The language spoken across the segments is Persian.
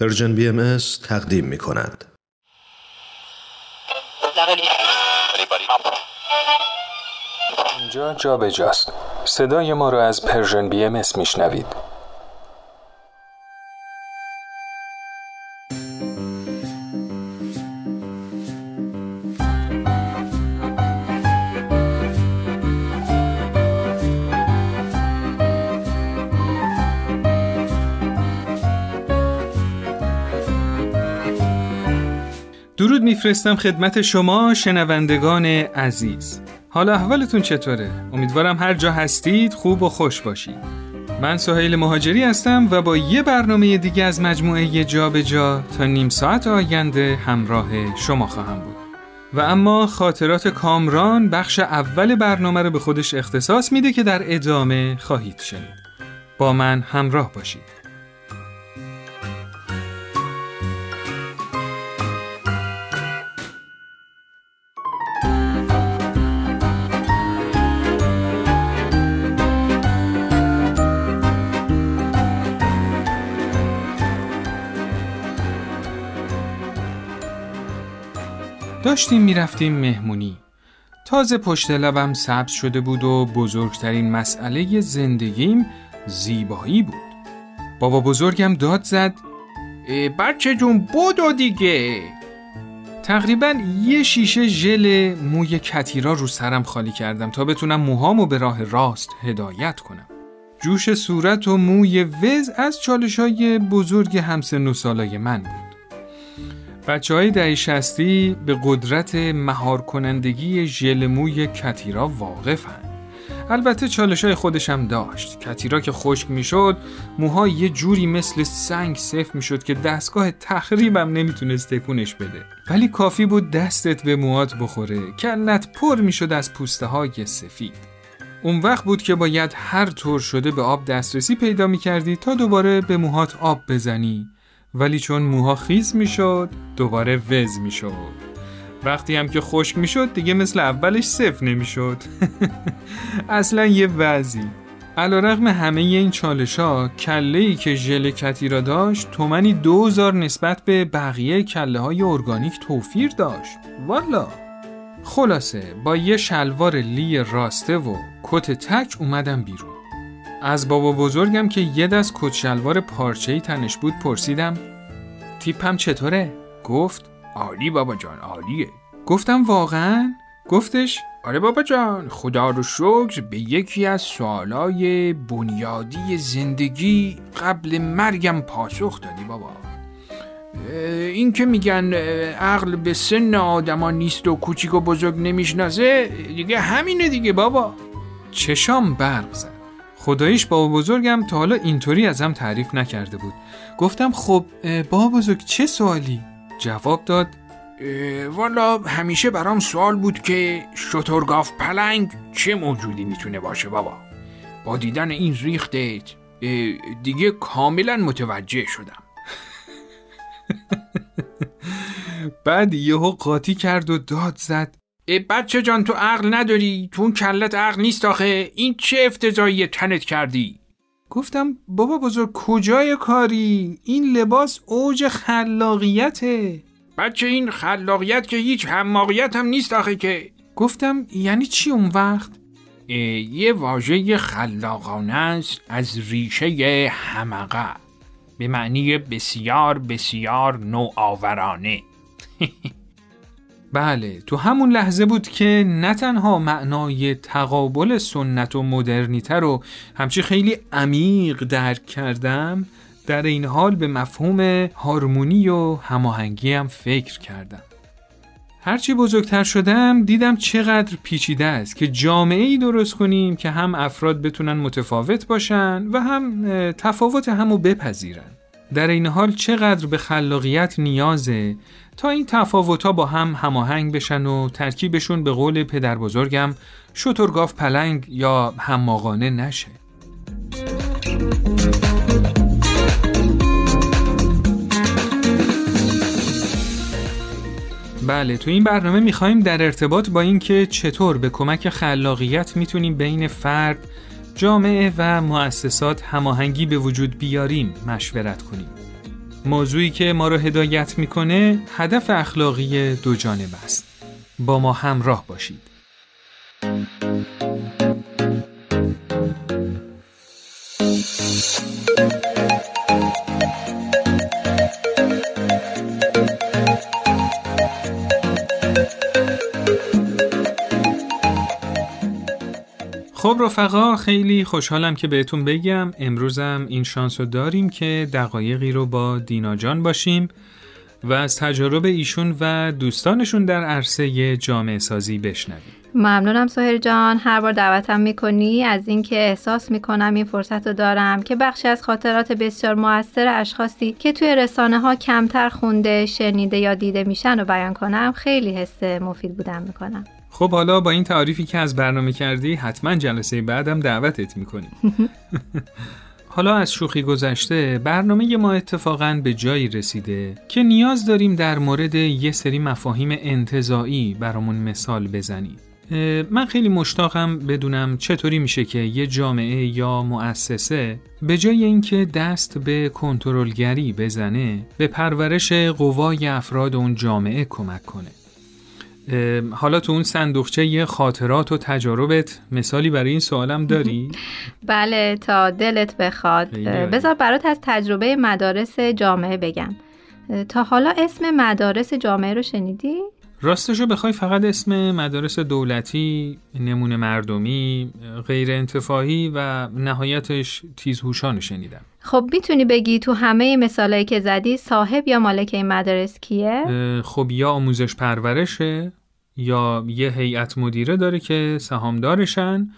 Persian BM تقدیم می کند. اینجا جا بجاست. صدای ما را از Persian BM میشنوید. میفرستم خدمت شما شنوندگان عزیز. حالا احوالتون چطوره؟ امیدوارم هر جا هستید خوب و خوش باشید. من سهیل مهاجری هستم و با یه برنامه دیگه از مجموعه جا به جا تا نیم ساعت آینده همراه شما خواهم بود. و اما خاطرات کامران بخش اول برنامه رو به خودش اختصاص میده که در ادامه خواهید شنید. با من همراه باشید. داشتیم می‌رفتیم مهمونی. تازه پشت لبم سبز شده بود و بزرگترین مسئله زندگیم زیبایی بود. بابا بزرگم داد زد بچه جون بودو دیگه. تقریبا یه شیشه ژل موی کتیرا رو سرم خالی کردم تا بتونم موهامو به راه راست هدایت کنم. جوش صورت و موی وز از چالش های بزرگ همسن و من بود. بچه های دهی شستی به قدرت مهار کنندگی ژل موی کتیرا واقفن. البته چالش های خودشم داشت. کتیرا که خشک می‌شد، موها یه جوری مثل سنگ صف می‌شد که دستگاه تخریبم نمی‌تونست تکونش بده. ولی کافی بود دستت به موهات بخوره، کلت پر می‌شد از پوسته های سفید. اون وقت بود که باید هر طور شده به آب دسترسی پیدا می‌کردی تا دوباره به موهات آب بزنی ولی چون موها خیز می‌شد دوباره وز می‌شد. وقتی هم که خشک می‌شد دیگه مثل اولش صفر نمی‌شد. اصلا یه وزی علا رقم همه این چالش ها کله ای که ژل کتی را داشت تومنی دوزار نسبت به بقیه کله های ارگانیک توفیر داشت. والا! خلاصه با یه شلوار لی راسته و کت تک اومدم بیرون. از بابا بزرگم که یه دست کتشلوار پارچه‌ای تنش بود پرسیدم تیپم چطوره؟ گفت عالی بابا جان عالیه گفتم واقعا؟ گفتش آره بابا جان خدا رو شکر به یکی از سوالای بنیادی زندگی قبل مرگم پاسخ دادی بابا این که میگن عقل به سن آدما نیست و کوچیک و بزرگ نمی‌شناسه دیگه همینه دیگه بابا چشام برق زد خداییش بابا بزرگم تا حالا اینطوری ازم تعریف نکرده بود. گفتم خب بابا بزرگ چه سوالی؟ جواب داد والا همیشه برام سوال بود که شترگاف پلنگ چه موجودی می‌تونه باشه بابا؟ با دیدن این ریختت دیگه کاملا متوجه شدم. بعد یهو قاطی کرد و داد زد. بچه جان تو عقل نداری؟ تو اون کلت عقل نیست آخه. این چه افتضایی تنت کردی. گفتم بابا بزرگ کجای کاری؟ این لباس اوج خلاقیته. بچه این خلاقیت که هیچ حماقیت هم نیست آخه که. گفتم یعنی چی اون وقت؟ یه واژه خلاقانه است از ریشه همقه به معنی بسیار بسیار نوآورانه. بله تو همون لحظه بود که نه تنها معنای تقابل سنت و مدرنیته رو همچی خیلی عمیق درک کردم در این حال به مفهوم هارمونی و هماهنگی هم فکر کردم. هرچی بزرگتر شدم دیدم چقدر پیچیده است که جامعه ای درست کنیم که هم افراد بتونن متفاوت باشن و هم تفاوت همو بپذیرن. در این حال چقدر به خلاقیت نیازه تا این تفاوتها با هم هماهنگ بشن و ترکیبشون به قول پدر بزرگم شترگاف پلنگ یا هماغانه نشه. بله تو این برنامه می‌خوایم در ارتباط با اینکه چطور به کمک خلاقیت می‌تونیم بین فرد، جامعه و مؤسسات هماهنگی به وجود بیاریم مشورت کنیم. موضوعی که ما رو هدایت می‌کنه هدف اخلاقی دو جانب است. با ما همراه باشید. خب رفقا خیلی خوشحالم که بهتون بگم. امروزم این شانس رو داریم که دقایقی رو با دینا جان باشیم و از تجارب ایشون و دوستانشون در عرصه جامعه سازی بشنویم. ممنونم سهر جان. هر بار دعوتم می‌کنی؟ از اینکه احساس می‌کنم این فرصت رو دارم که بخشی از خاطرات بسیار موثر اشخاصی که توی رسانه ها کمتر خونده شنیده یا دیده میشن رو بیان کنم خیلی حس مفید بودم می‌کنم. خب حالا با این تعریفی که از برنامه کردی حتما جلسه بعدم دعوتت می‌کنیم. حالا از شوخی گذشته برنامه ما اتفاقا به جایی رسیده که نیاز داریم در مورد یه سری مفاهیم انتظایی برامون مثال بزنیم. من خیلی مشتاقم بدونم چطوری میشه که یه جامعه یا مؤسسه به جای اینکه دست به کنترلگری بزنه به پرورش قوای افراد اون جامعه کمک کنه. حالا تو اون صندوقچه یه خاطرات و تجاربت مثالی برای این سوالم داری؟ بله تا دلت بخواد بذار برات از تجربه مدارس جامعه بگم تا حالا اسم مدارس جامعه رو شنیدی؟ راستشو بخوای فقط اسم مدارس دولتی، نمونه مردمی، غیر انتفاعی و نهایتش تیزهوشان شنیدم خب می‌تونی بگی تو همه مثالایی که زدی صاحب یا مالک این مدارس کیه؟ خب یا آموزش پرورشه یا یه هیئت مدیره داره که سهامدارشن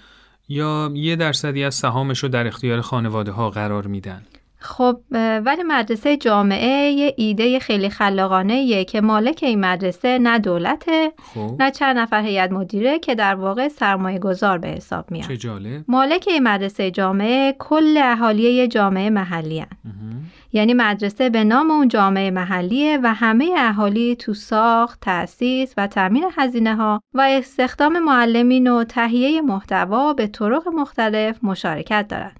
یا یه درصدی از سهامش رو در اختیار خانواده ها قرار میدن. خب ولی مدرسه جامعه یه ایده خیلی خلاقانه یه که مالک این مدرسه نه دولته خب. نه چند نفر هیئت مدیره که در واقع سرمایه گذار به حساب میاد چه جالب مالک این مدرسه جامعه کل اهالی جامعه محلی هن. یعنی مدرسه به نام اون جامعه محلیه و همه اهالی تو ساخت، تأسیس و تامین هزینه ها و استخدام معلمین و تهیه محتوا به طرق مختلف مشارکت دارند.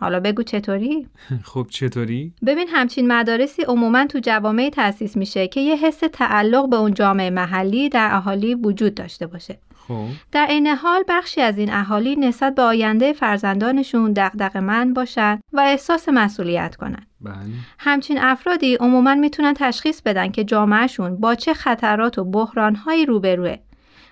حالا بگو چطوری؟ خب چطوری؟ ببین همچین مدارسی عموما تو جوامع تأسیس میشه که یه حس تعلق به اون جامعه محلی در اهالی وجود داشته باشه. خب در عین حال بخشی از این اهالی نسبت به آینده فرزندانشون من باشن و احساس مسئولیت کنن. بله. همچین افرادی عموما می‌تونن تشخیص بدن که جامعهشون با چه خطرات و بحرانهایی روبروه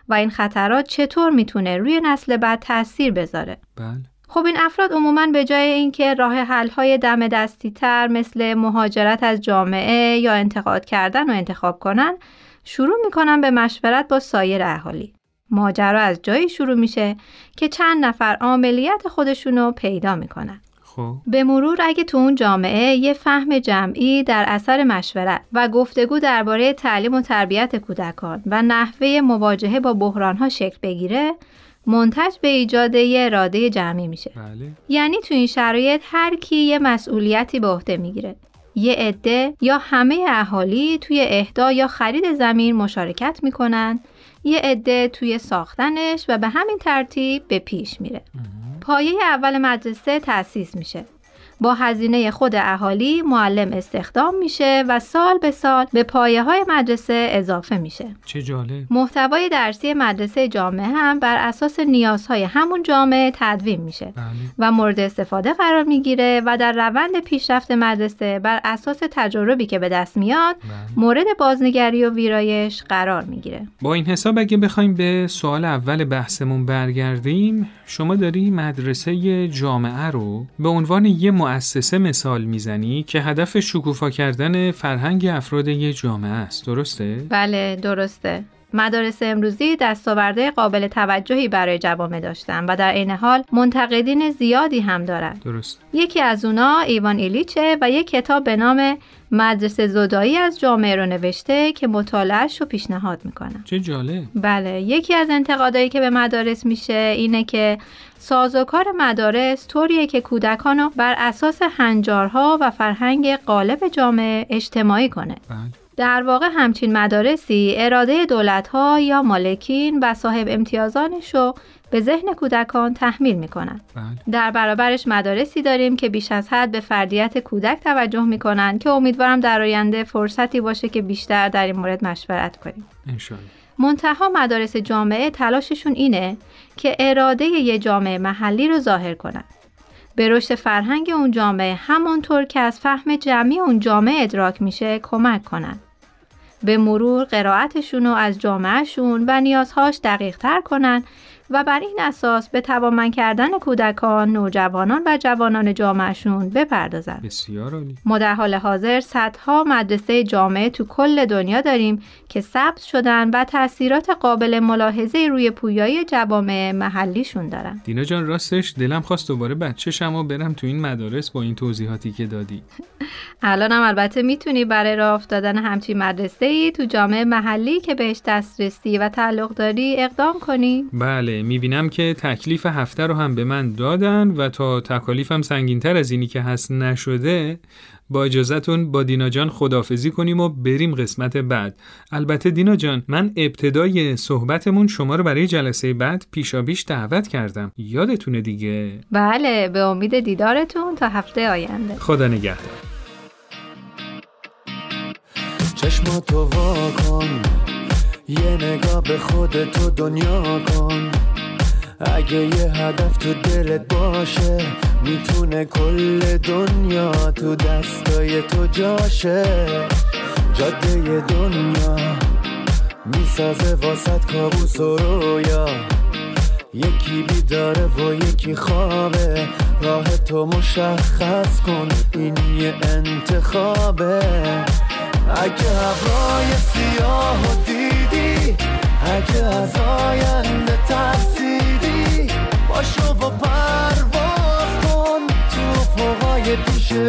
و این خطرات چطور می‌تونه روی نسل بعد تاثیر بذاره. بله. خب این افراد عموما به جای اینکه راه حل های دم دستی تر مثل مهاجرت از جامعه یا انتقاد کردن و انتخاب کنن شروع می‌کنن به مشورت با سایر اهالی. ماجرا از جایی شروع میشه که چند نفر عملیت خودشونو پیدا می‌کنن. خب به مرور اگه تو اون جامعه یه فهم جمعی در اثر مشورت و گفتگو درباره تعلیم و تربیت کودکان و نحوه مواجهه با بحرانها شکل بگیره منتج به ایجاد یه اراده جمعی میشه. بله. یعنی تو این شرایط هر کی یه مسئولیتی به عهده می‌گیره. یه عده یا همه اهالی توی اهدا یا خرید زمین مشارکت می‌کنن. یه عده توی ساختنش و به همین ترتیب به پیش میره. پایه اول مدرسه تأسیس میشه. با هزینه خود اهالی معلم استخدام میشه و سال به سال به پایه های مدرسه اضافه میشه. چه جالب. محتوای درسی مدرسه جامعه هم بر اساس نیازهای همون جامعه تدوین میشه بله. و مورد استفاده قرار می‌گیره و در روند پیشرفت مدرسه بر اساس تجربی که به دست میاد بله. مورد بازنگری و ویرایش قرار می‌گیره. با این حساب اگه بخوایم به سوال اول بحثمون برگردیم شما داری مدرسه جامعه رو به عنوان یه مؤسسه مثال می‌زنی که هدف شکوفا کردن فرهنگ افراد یه جامعه است درسته؟ بله درسته مدارس امروزی دستاورده قابل توجهی برای جوامع داشتن و در عین حال منتقدین زیادی هم دارند. درست. یکی از اونا ایوان ایلیچه و یک کتاب به نام مدرسه زدایی از جامعه رو نوشته که مطالعهش رو پیشنهاد می‌کنم. چه جالب. بله یکی از انتقادایی که به مدارس میشه اینه که سازوکار مدارس طوریه که کودکان رو بر اساس هنجارها و فرهنگ قالب جامعه اجتماعی کنه. بله. در واقع همچین مدارسی اراده دولتها یا مالکین و صاحب امتیازانش رو به ذهن کودکان تحمیل می کنند. بله. در برابرش مدارسی داریم که بیش از حد به فردیت کودک توجه می کنند که امیدوارم در آینده فرصتی باشه که بیشتر در این مورد مشورت کنیم. انشالله منتها مدارس جامعه تلاششون اینه که اراده یه جامعه محلی رو ظاهر کنن. به رشد فرهنگ اون جامعه همانطور که از فهم جمعی اون جامعه ادراک میشه کمک کنن. به مرور قرائتشون رو از جامعهشون و نیازهاش دقیق تر کنن و بر این اساس به توانمند کردن کودکان، نوجوانان و جوانان جامعهشون بپردازن. بسیار عالی ما در حال حاضر صدها مدرسه جامعه تو کل دنیا داریم که ثبت شدن و تاثیرات قابل ملاحظه روی پویایی جوامع محلیشون دارن. دینا جان راستش دلم خواست دوباره بچه‌شم و برم تو این مدارس با این توضیحاتی که دادی الانم البته می‌تونی برای راه افتادن همچین مدرسه ای تو جامعه محلی که بهش دسترسی و تعلق داری اقدام کنی. بله می‌بینم که تکلیف هفته رو هم به من دادن و تا تکالیفم سنگینتر از اینی که هست نشده با اجازهتون با دینا جان خدافزی کنیم و بریم قسمت بعد. البته دینا جان من ابتدای صحبتمون شما رو برای جلسه بعد پیشابیش دعوت کردم. یادتونه دیگه؟ بله به امید دیدارتون تا هفته آینده. خدا نگهدار. چشماتو وا کن. یه نگاه به خودتو دنیا کن. اگه یه هدف تو دلت باشه می‌تونه کل دنیا تو دستای تو جاشه. جاده دنیا می‌سازه واسط کابوس و رویا. یکی بیداره و یکی خوابه. راه تو مشخص کن این یه انتخابه. اگه ابرای سیاه و اگه از آینده ترسیدی باشو و پرواز کن تو فوقای پیش رو.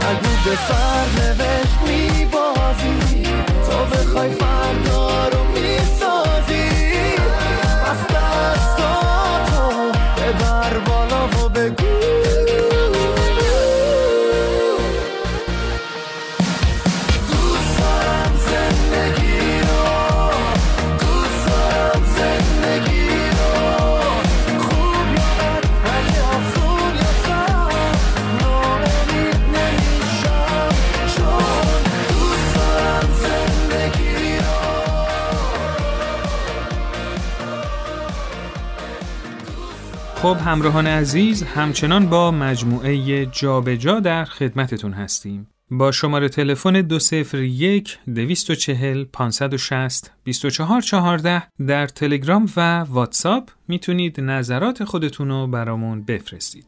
اگه به سر نوشت میبازی تو بخوای فردا رو می‌سازی خب همراهان عزیز همچنان با مجموعه جابجا در خدمتتون هستیم با شماره تلفن 201 240 560 2414 در تلگرام و واتساپ می‌تونید نظرات خودتون رو برامون بفرستید.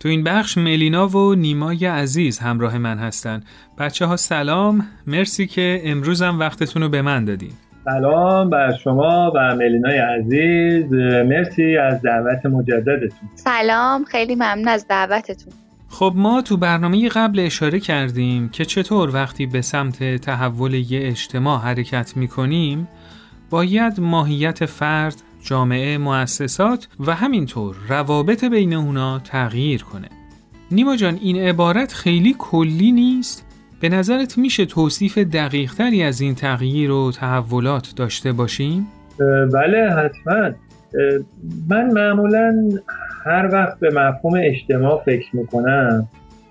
تو این بخش ملینا و نیمای عزیز همراه من هستن. بچه ها سلام، مرسی که امروزم وقتتون رو به من دادین. سلام بر شما و ملینای عزیز مرسی از دعوت مجددتون سلام خیلی ممنون از دعوتتون خب ما تو برنامه قبل اشاره کردیم که چطور وقتی به سمت تحول یه اجتماع حرکت می‌کنیم باید ماهیت فرد، جامعه، مؤسسات و همینطور روابط بین اونا تغییر کنه. نیما جان این عبارت خیلی کلی نیست؟ به نظرت میشه توصیف دقیق تری از این تغییر و تحولات داشته باشیم؟ بله حتما. من معمولا هر وقت به مفهوم اجتماع فکر می‌کنم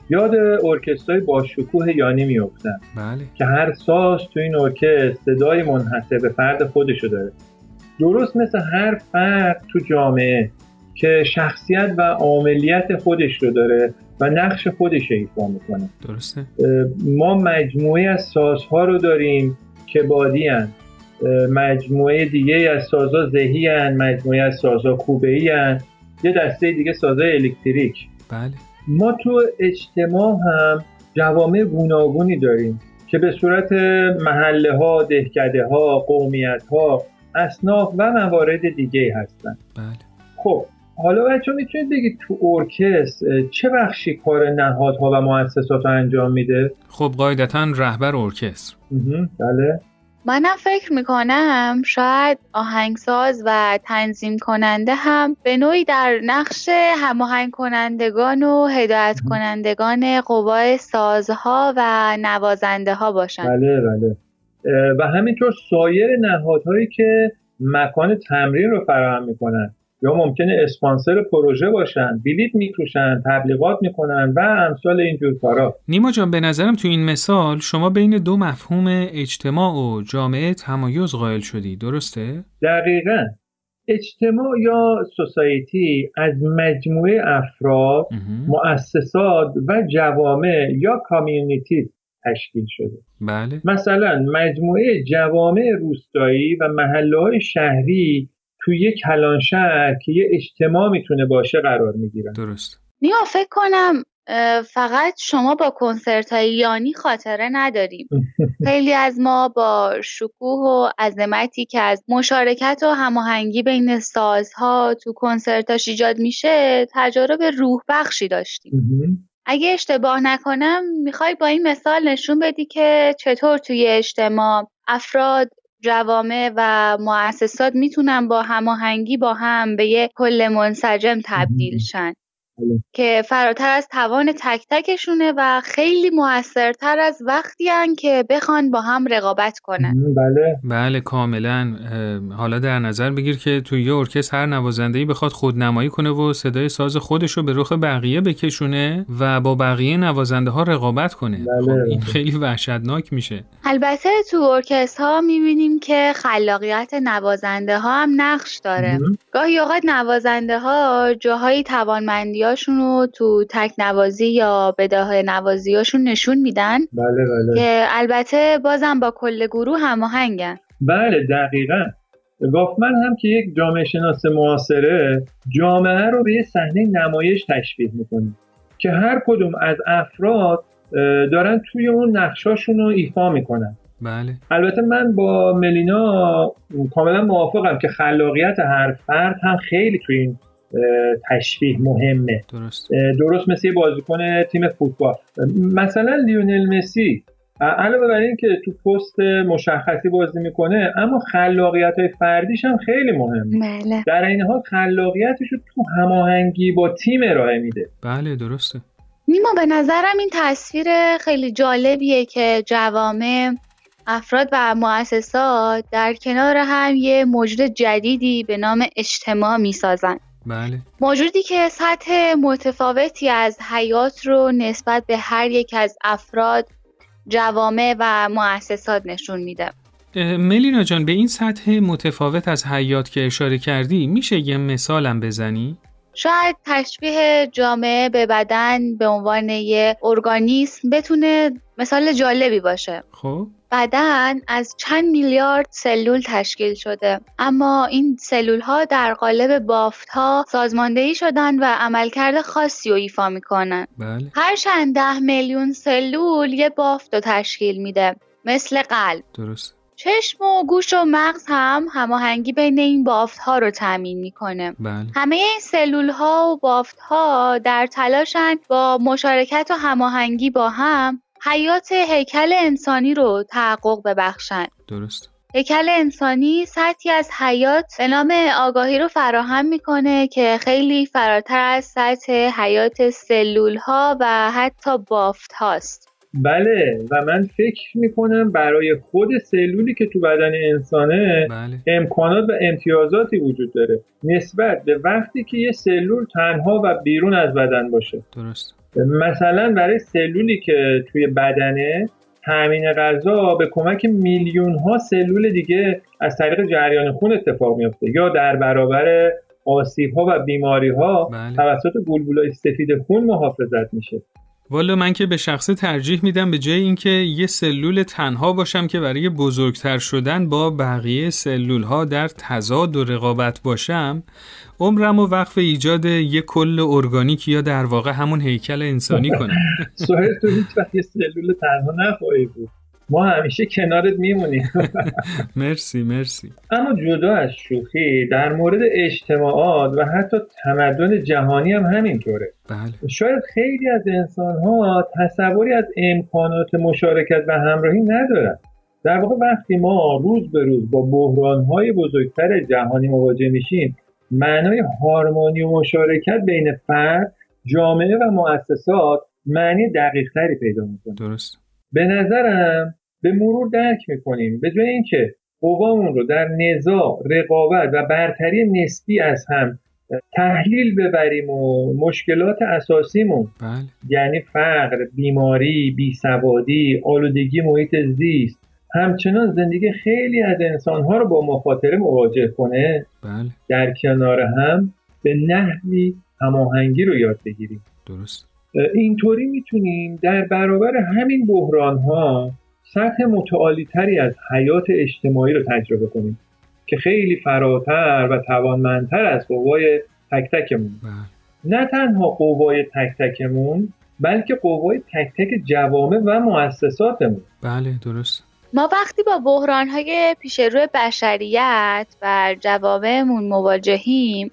یاد ارکسترهای با شکوه یانی میفتم بله. که هر ساز تو این ارکستر صدای منحصر به فرد خودشو داره. درست مثل هر فرد تو جامعه که شخصیت و عاملیت خودش رو داره و نقش خودش رو ایفا می‌کنه درسته ما مجموعه از سازها رو داریم که بادی هن. مجموعه دیگه از سازها ذهی هن. مجموعه از سازها کوبه‌ای هن. یه دسته دیگه سازهای الکتریک بله ما تو اجتماع هم جوامع گوناگونی داریم که به صورت محله ها، دهکده ها، قومیت ها، اصناف و موارد دیگه هستن بله خب حالا بچه می‌تونید بگید تو ارکستر چه بخشی کار نهادها و مؤسسات رو انجام میده؟ خب قاعدتا رهبر ارکستر. بله. منم فکر می‌کنم شاید آهنگساز و تنظیم کننده هم به نوعی در نقش هماهنگ کنندگان و هدایت کنندگان قوای سازها و نوازنده ها باشن. بله بله. و همینطور سایر نهادهایی که مکان تمرین رو فراهم می‌کنن. یا ممکنه اسپانسر پروژه باشن بلیت میفروشن تبلیغات می‌کنن و امثال اینجور کارا نیما جان به نظرم تو این مثال شما بین دو مفهوم اجتماع و جامعه تمایز قائل شدی درسته؟ دقیقا اجتماع یا سوسایتی از مجموعه افراد. مؤسسات و جوامع یا کامیونیتی تشکیل شده بله مثلا مجموعه جوامع روستایی و محله های شهری توی یک کلان شهر که یه اجتماع می‌تونه باشه قرار می‌گیرن درست. نیما فکر کنم فقط شما با کنسرت های یانی خاطره نداریم. خیلی از ما با شکوه و عظمتی که از مشارکت و هماهنگی بین سازها تو کنسرتاش ایجاد میشه تجارب روح بخشی داشتیم اگه اشتباه نکنم می‌خوای با این مثال نشون بدی که چطور توی اجتماع افراد جوامع و مؤسسات می‌تونن با هماهنگی با هم به یک کل منسجم تبدیل شن. که فراتر از توان تک تکشونه و خیلی موثرتر از وقتی هن که بخوان با هم رقابت کنن. بله. بله کاملا. حالا در نظر بگیر که توی یه ارکستر هر نوازنده‌ای بخواد خودنمایی کنه و صدای ساز خودش رو به رخ بقیه بکشونه و با بقیه نوازنده ها رقابت کنه. بله. خب این خیلی وحشتناک میشه. البته تو ارکسترها می‌بینیم که خلاقیت نوازنده ها هم نقش داره. مهم. گاهی اوقات نوازنده ها جاهایی توانمندیاشون رو تو تک نوازی یا بداهه نوازیاشون نشون میدن بله بله. که البته بازم با کل گروه هماهنگن. بله دقیقا. گافمن هم که یک جامعه شناس معاصره جامعه رو به یه صحنه نمایش تشبیه می‌کنه که هر کدوم از افراد دارن توی اون نقشاشون رو ایفا می‌کنن. بله. البته من با ملینا کاملا موافقم که خلاقیت هر فرد هم خیلی توی این تشبیه مهمه. درست. درست مثل یه بازیکن تیم فوتبال. مثلا لیونل مسی علاوه بر این که تو پست مشخصی بازی می‌کنه اما خلاقیت های فردیش هم خیلی مهمه بله. در این حال خلاقیتش رو تو هماهنگی با تیم ارائه میده. بله درسته. نیما به نظرم این تصویر خیلی جالبیه که جوامع افراد و مؤسسات در کنار هم یه موجود جدیدی به نام اجتماع می‌سازن. بله. موجودی که سطح متفاوتی از حیات رو نسبت به هر یک از افراد جوامع و مؤسسات نشون میده. ملینا جان به این سطح متفاوت از حیات که اشاره کردی میشه یه مثالم بزنی؟ شاید تشبیه جامعه به بدن به عنوان یه ارگانیسم بتونه مثال جالبی باشه. خب. بدن از چند میلیارد سلول تشکیل شده. اما این سلول ها در قالب بافت ها سازماندهی شدن و عملکرد خاصی رو ایفا می‌کنن. بله. هر چند ده میلیون سلول یه بافت رو تشکیل میده. مثل قلب. درست. چشم و گوش و مغز هم هماهنگی بین این بافت ها رو تأمین می‌کنه. بله. همه این سلول ها و بافت ها در تلاشن با مشارکت و هماهنگی با هم حیات هیکل انسانی رو تحقق ببخشن. درست. هیکل انسانی سطحی از حیات به نام آگاهی رو فراهم می‌کنه که خیلی فراتر از سطح حیات سلول ها و حتی بافت هاست بله و من فکر می‌کنم برای خود سلولی که تو بدن انسانه بله. امکانات و امتیازاتی وجود داره. نسبت به وقتی که یه سلول تنها و بیرون از بدن باشه. درست. مثلا برای سلولی که توی بدنه تامین غذا به کمک میلیون ها سلول دیگه از طریق جریان خون اتفاق میفته یا در برابر آسیب ها و بیماری ها بله. توسط گلبولای سفید خون محافظت میشه والا من که به شخصه ترجیح میدم به جای اینکه یه سلول تنها باشم که برای بزرگتر شدن با بقیه سلول ها در تضاد و رقابت باشم عمرم و وقف ایجاد یه کل ارگانیک یا در واقع همون هیکل انسانی کنم. سوهر تو هیچ وقت یه سلول تنها نخواهی بود. ما همیشه کنارت میمونیم. مرسی مرسی. اما جدا از شوخی در مورد اجتماعات و حتی تمدن جهانی هم همینطوره. بله. شاید خیلی از انسانها تصوری از امکانات مشارکت و همراهی ندارن. در واقع وقتی ما روز به روز با بحرانهای بزرگتر جهانی مواجه میشیم معنای هارمونی و مشارکت بین فرد جامعه و مؤسسات معنی دقیقتری پیدا می‌کنه. درست. به نظرم به مرور درک می‌کنیم. به جای اینکه قوامون رو در نزاع رقابت و برتری نسبی از هم تحلیل ببریم و مشکلات اساسیمون بله. یعنی فقر، بیماری، بیسوادی، آلودگی محیط زیست همچنان زندگی خیلی از انسانها رو با مخاطره مواجه کنه بله. در کنار هم به نحوی هماهنگی رو یاد بگیریم. درست. اینطوری می‌تونیم در برابر همین بحران ها سطح متعالی تری از حیات اجتماعی رو تجربه کنیم که خیلی فراتر و توانمندتر از قوای تک تکمون بله. نه تنها قوای تک تکمون بلکه قوای تک تک جوامع و مؤسساتمون. بله درست. ما وقتی با بحرانهای پیش روی بشریت و جوامعمون مواجهیم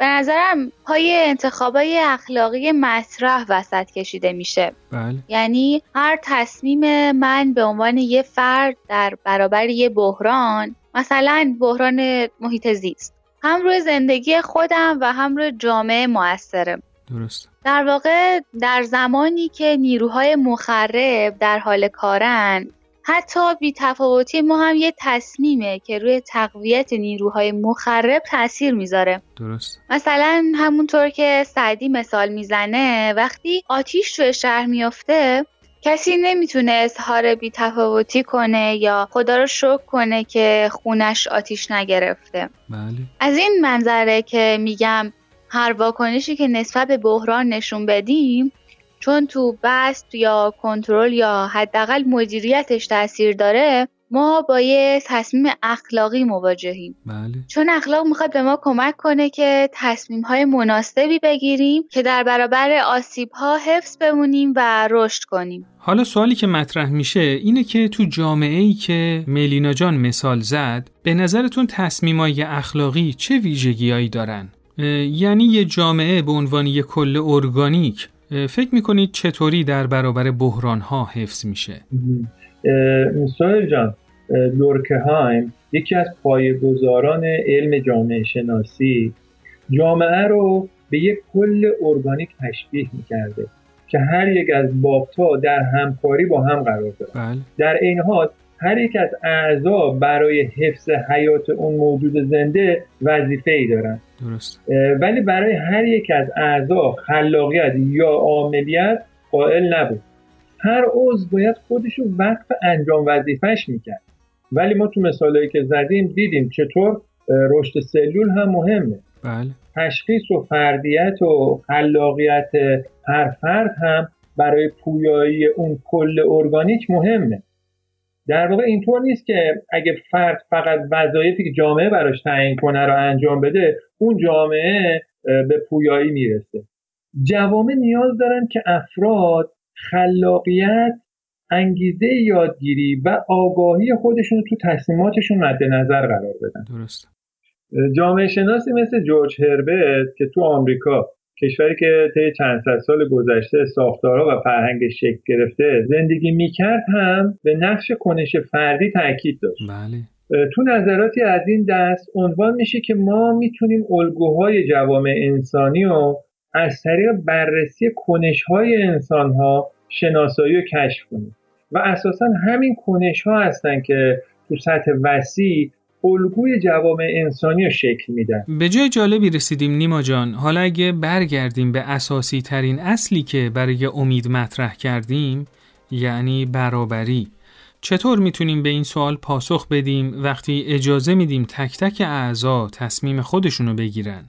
به نظرم پای انتخابای اخلاقی مطرح وسط کشیده میشه. بله. یعنی هر تصمیم من به عنوان یه فرد در برابر یه بحران مثلا بحران محیط زیست هم روی زندگی خودم و هم روی جامعه موثره درست در واقع در زمانی که نیروهای مخرب در حال کارن حتی بی تفاوتی ما هم یه تصمیمه که روی تقویت نیروهای مخرب تاثیر می‌ذاره. درست. مثلا همونطور که سعدی مثال می‌زنه وقتی آتیش توی شهر میافته کسی نمی‌تونه اظهار بیتفاوتی کنه یا خدا رو شکر کنه که خونش آتیش نگرفته. بله. از این منظره که میگم هر واکنشی که نسبت به بحران نشون بدیم چون تو بست یا کنترل یا حداقل مدیریتش تاثیر داره ما با یه تصمیم اخلاقی مواجهیم. بله. چون اخلاق می‌خواد به ما کمک کنه که تصمیم های مناسبی بگیریم که در برابر آسیب ها حفظ بمونیم و رشد کنیم. حالا سوالی که مطرح میشه اینه که تو جامعه ای که ملینا جان مثال زد به نظرتون تصمیمای اخلاقی چه ویژگیهایی دارن؟ یعنی یه جامعه به عنوان یه کل ارگانیک فکر می‌کنید چطوری در برابر بحران ها حفظ میشه؟ سوهل جان لورکهایم یکی از پایه‌گذاران علم جامعه شناسی جامعه رو به یک کل ارگانیک تشبیه می‌کرده که هر یک از بابتا در همکاری با هم قرار دارن. بله. در این حال هر یک از اعضا برای حفظ حیات اون موجود زنده وظیفه ای دارن. درست ولی برای هر یک از اعضا خلاقیت یا عاملیت قائل نبود. هر عضو باید خودش رو وقف انجام وظیفهش می‌کرد. ولی ما تو مثالهایی که زدیم دیدیم چطور رشد سلول هم مهمه. بله. تشخیص و فردیت و خلاقیت هر فرد هم برای پویایی اون کل ارگانیک مهمه. در واقع اینطور نیست که اگه فرد فقط وظایفی که جامعه براش تعیین کنه رو انجام بده اون جامعه به پویایی می‌رسه. جوامع نیاز دارن که افراد خلاقیت انگیزه یادگیری و آگاهی خودشون تو تصمیماتشون مد نظر قرار بدن. درست جامعه شناسی مثل جورج هربرت که تو آمریکا کشوری که طی چند صد سال گذشته ساختارها و فرهنگش شکل گرفته زندگی می‌کرد هم به نقش کنش فردی تاکید داشت. بله. تو نظراتی از این دست عنوان میشه که ما می‌تونیم الگوهای جوامع انسانی رو از طریق بررسی کنشهای انسانها شناسایی و کشف کنیم. و اساسا همین کنش ها هستن که تو سطح وسیع الگوی جوامع انسانی رو شکل میدن به جای جالبی رسیدیم نیما جان. حالا اگه برگردیم به اساسی ترین اصلی که برای امید مطرح کردیم یعنی برابری. چطور می‌تونیم به این سوال پاسخ بدیم؟ وقتی اجازه میدیم تک تک اعضا تصمیم خودشونو بگیرن.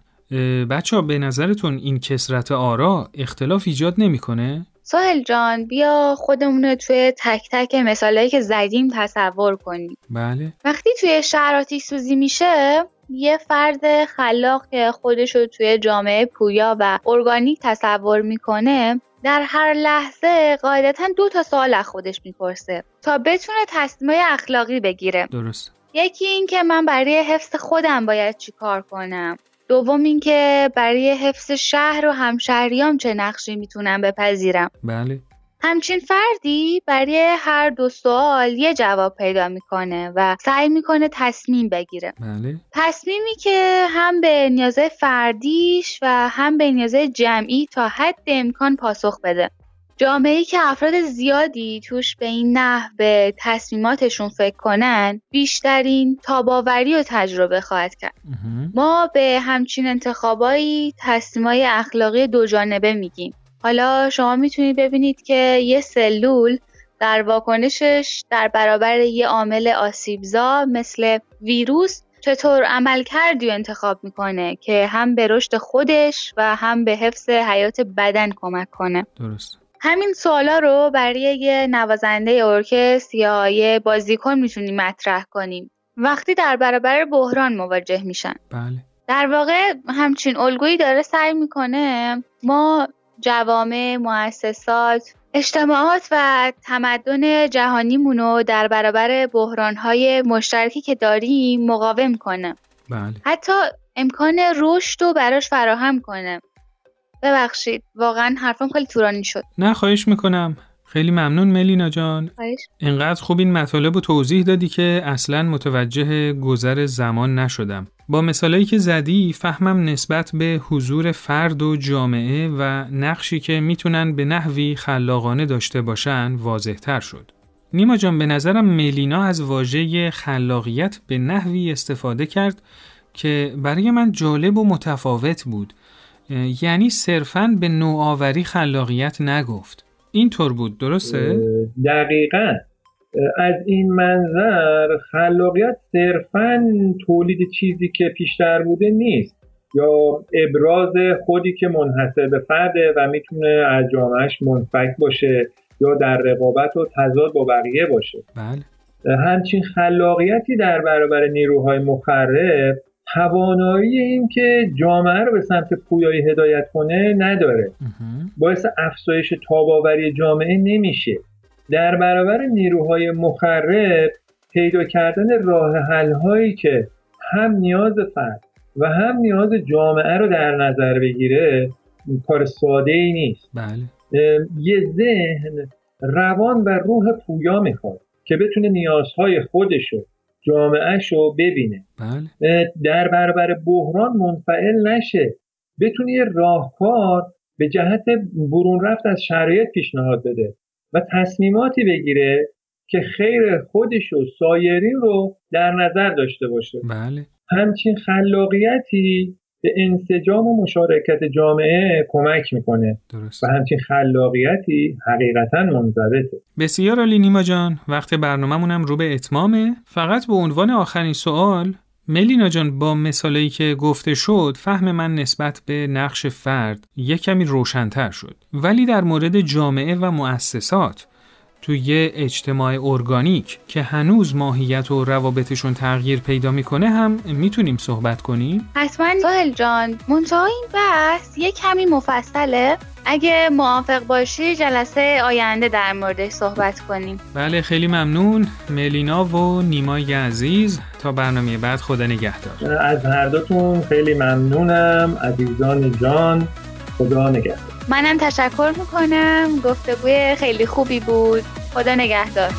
بچه ها به نظرتون این کسرت آرا اختلاف ایجاد نمی‌کنه؟ ساحل جان بیا خودمون رو توی تک تک مثالهایی که زدیم تصور کنیم بله. وقتی توی شهر آتیش سوزی میشه یه فرد خلاق که خودش رو توی جامعه پویا و ارگانیک تصور می‌کنه در هر لحظه قاعدتا دو تا سوال از خودش می‌پرسه تا بتونه تصمیمای اخلاقی بگیره. درست. یکی این که من برای حفظ خودم باید چی کار کنم؟ دوم اینکه برای حفظ شهر و همشهریام چه نقشی می‌تونم بپذیرم؟ بله. همچین فردی برای هر دو سوال یه جواب پیدا می‌کنه و سعی می‌کنه تصمیم بگیره. بله. تصمیمی که هم به نیازه فردیش و هم به نیازه جمعی تا حد امکان پاسخ بده. جامعه ای که افراد زیادی توش به این نحو به تصمیماتشون فکر کنن بیشترین تاباوری و تجربه خواهد کرد. ما به همچین انتخابایی تصمیمای اخلاقی دو جانبه میگیم. حالا شما می‌تونید ببینید که یه سلول در واکنشش در برابر یه عامل آسیبزا مثل ویروس چطور عمل کردی و انتخاب می‌کنه که هم به رشد خودش و هم به حفظ حیات بدن کمک کنه. درست. همین سوالا رو برای یه نوازنده ارکستر یا یه بازیکن می‌تونیم مطرح کنیم. وقتی در برابر بحران مواجه میشن. بله. در واقع همچین الگویی داره سعی می‌کنه ما جوامع، مؤسسات، اجتماعات و تمدن جهانیمون رو در برابر بحرانهای مشترکی که داریم مقاوم کنه. بله. حتی امکان رشد رو براش فراهم کنه. ببخشید واقعا حرفم خیلی طولانی شد. نه خواهش می‌کنم. خیلی ممنون ملینا جان. خواهش. اینقدر خوب این مطالب رو توضیح دادی که اصلا متوجه گذر زمان نشدم. با مثالایی که زدی فهمم نسبت به حضور فرد و جامعه و نقشی که می‌تونن به نحوی خلاقانه داشته باشن واضح تر شد. نیما جان به نظرم ملینا از واژه خلاقیت به نحوی استفاده کرد که برای من جالب و متفاوت بود. یعنی صرفاً به نوآوری خلاقیت نگفت. اینطور بود درسته؟ دقیقا از این منظر خلاقیت صرفا تولید چیزی که پیشتر بوده نیست یا ابراز خودی که منحصر به فرده و می‌تونه از جامعهش منفک باشه یا در رقابت و تضاد با بقیه باشه بله همچین خلاقیتی در برابر نیروهای مخرب توانایی این که جامعه رو به سمت پویایی هدایت کنه نداره. باعث افزایش تاباوری جامعه نمیشه. در برابر نیروهای مخرب پیدا کردن راه حل هایی که هم نیاز فرد و هم نیاز جامعه رو در نظر بگیره کار ساده ای نیست. بله. یه ذهن روان و روح پویا می‌خواد که بتونه نیازهای خودشو جامعهش رو ببینه. بله. در برابر بحران منفعل نشه. بتونه یه راهکار به جهت برون رفت از شرایط پیشنهاد بده و تصمیماتی بگیره که خیر خودش و سایرین رو در نظر داشته باشه. بله. همچین خلاقیتی به انسجام و مشارکت جامعه کمک می‌کنه. درست و همچین خلاقیتی حقیقتا منضبطه. بسیار عالی نیما جان. وقت برنامه‌مونم رو به اتمامه. فقط به عنوان آخرین سوال ملینا جان با مثالایی که گفته شد فهم من نسبت به نقش فرد یک کمی روشنتر شد. ولی در مورد جامعه و مؤسسات تو یه اجتماع ارگانیک که هنوز ماهیت و روابطشون تغییر پیدا می‌کنه هم می‌تونیم صحبت کنیم؟ حتما. ساهل جان منتها این بحث یه کمی مفصله. اگه موافق باشی جلسه آینده در موردش صحبت کنیم. بله خیلی ممنون. ملینا و نیمای عزیز تا برنامه بعد خدا نگهدار. از هر دوتون خیلی ممنونم. عزیزان جان خدا نگهدار. منم تشکر می‌کنم. گفتگوی خیلی خوبی بود. خدا نگهدار.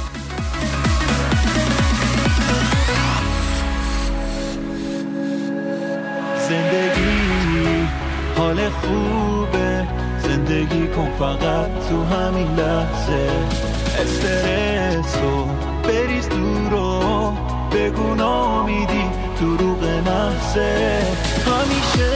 زندگی حال خوبه. زندگی کن فقط تو همین لحظه. استرس رو بریز دور و بگو نامیدی دروغ محضه همیشه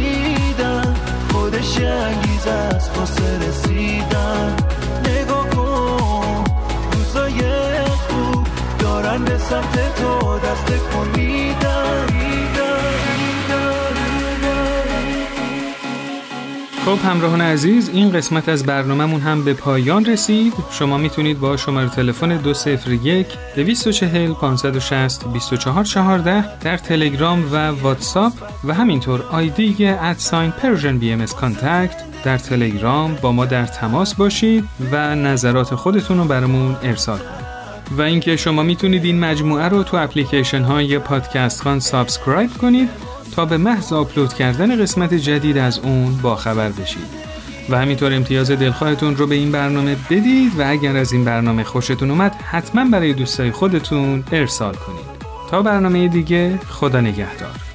نرسیدن خودش یه انگیزه است واسه رسیدن. نگاه کن روزای خوب دارن به سمت تو دست کن میدن. خب همراهان عزیز این قسمت از برنامهمون هم به پایان رسید. شما می‌تونید با شماره تلفن 201 240 560 2414 در تلگرام و واتساپ و همینطور ID at sign Persian BM در تلگرام با ما در تماس باشید و نظرات خودتون رو برامون ارسال کنید. و اینکه شما می‌تونید این مجموعه رو تو اپلیکیشن های پادکست‌خوان subscribe کنید به محض آپلود کردن قسمت جدید از اون با خبر بشید. و همینطور امتیاز دلخواهتون رو به این برنامه بدید و اگر از این برنامه خوشتون اومد حتما برای دوستای خودتون ارسال کنید. تا برنامه دیگه خدا نگهدار.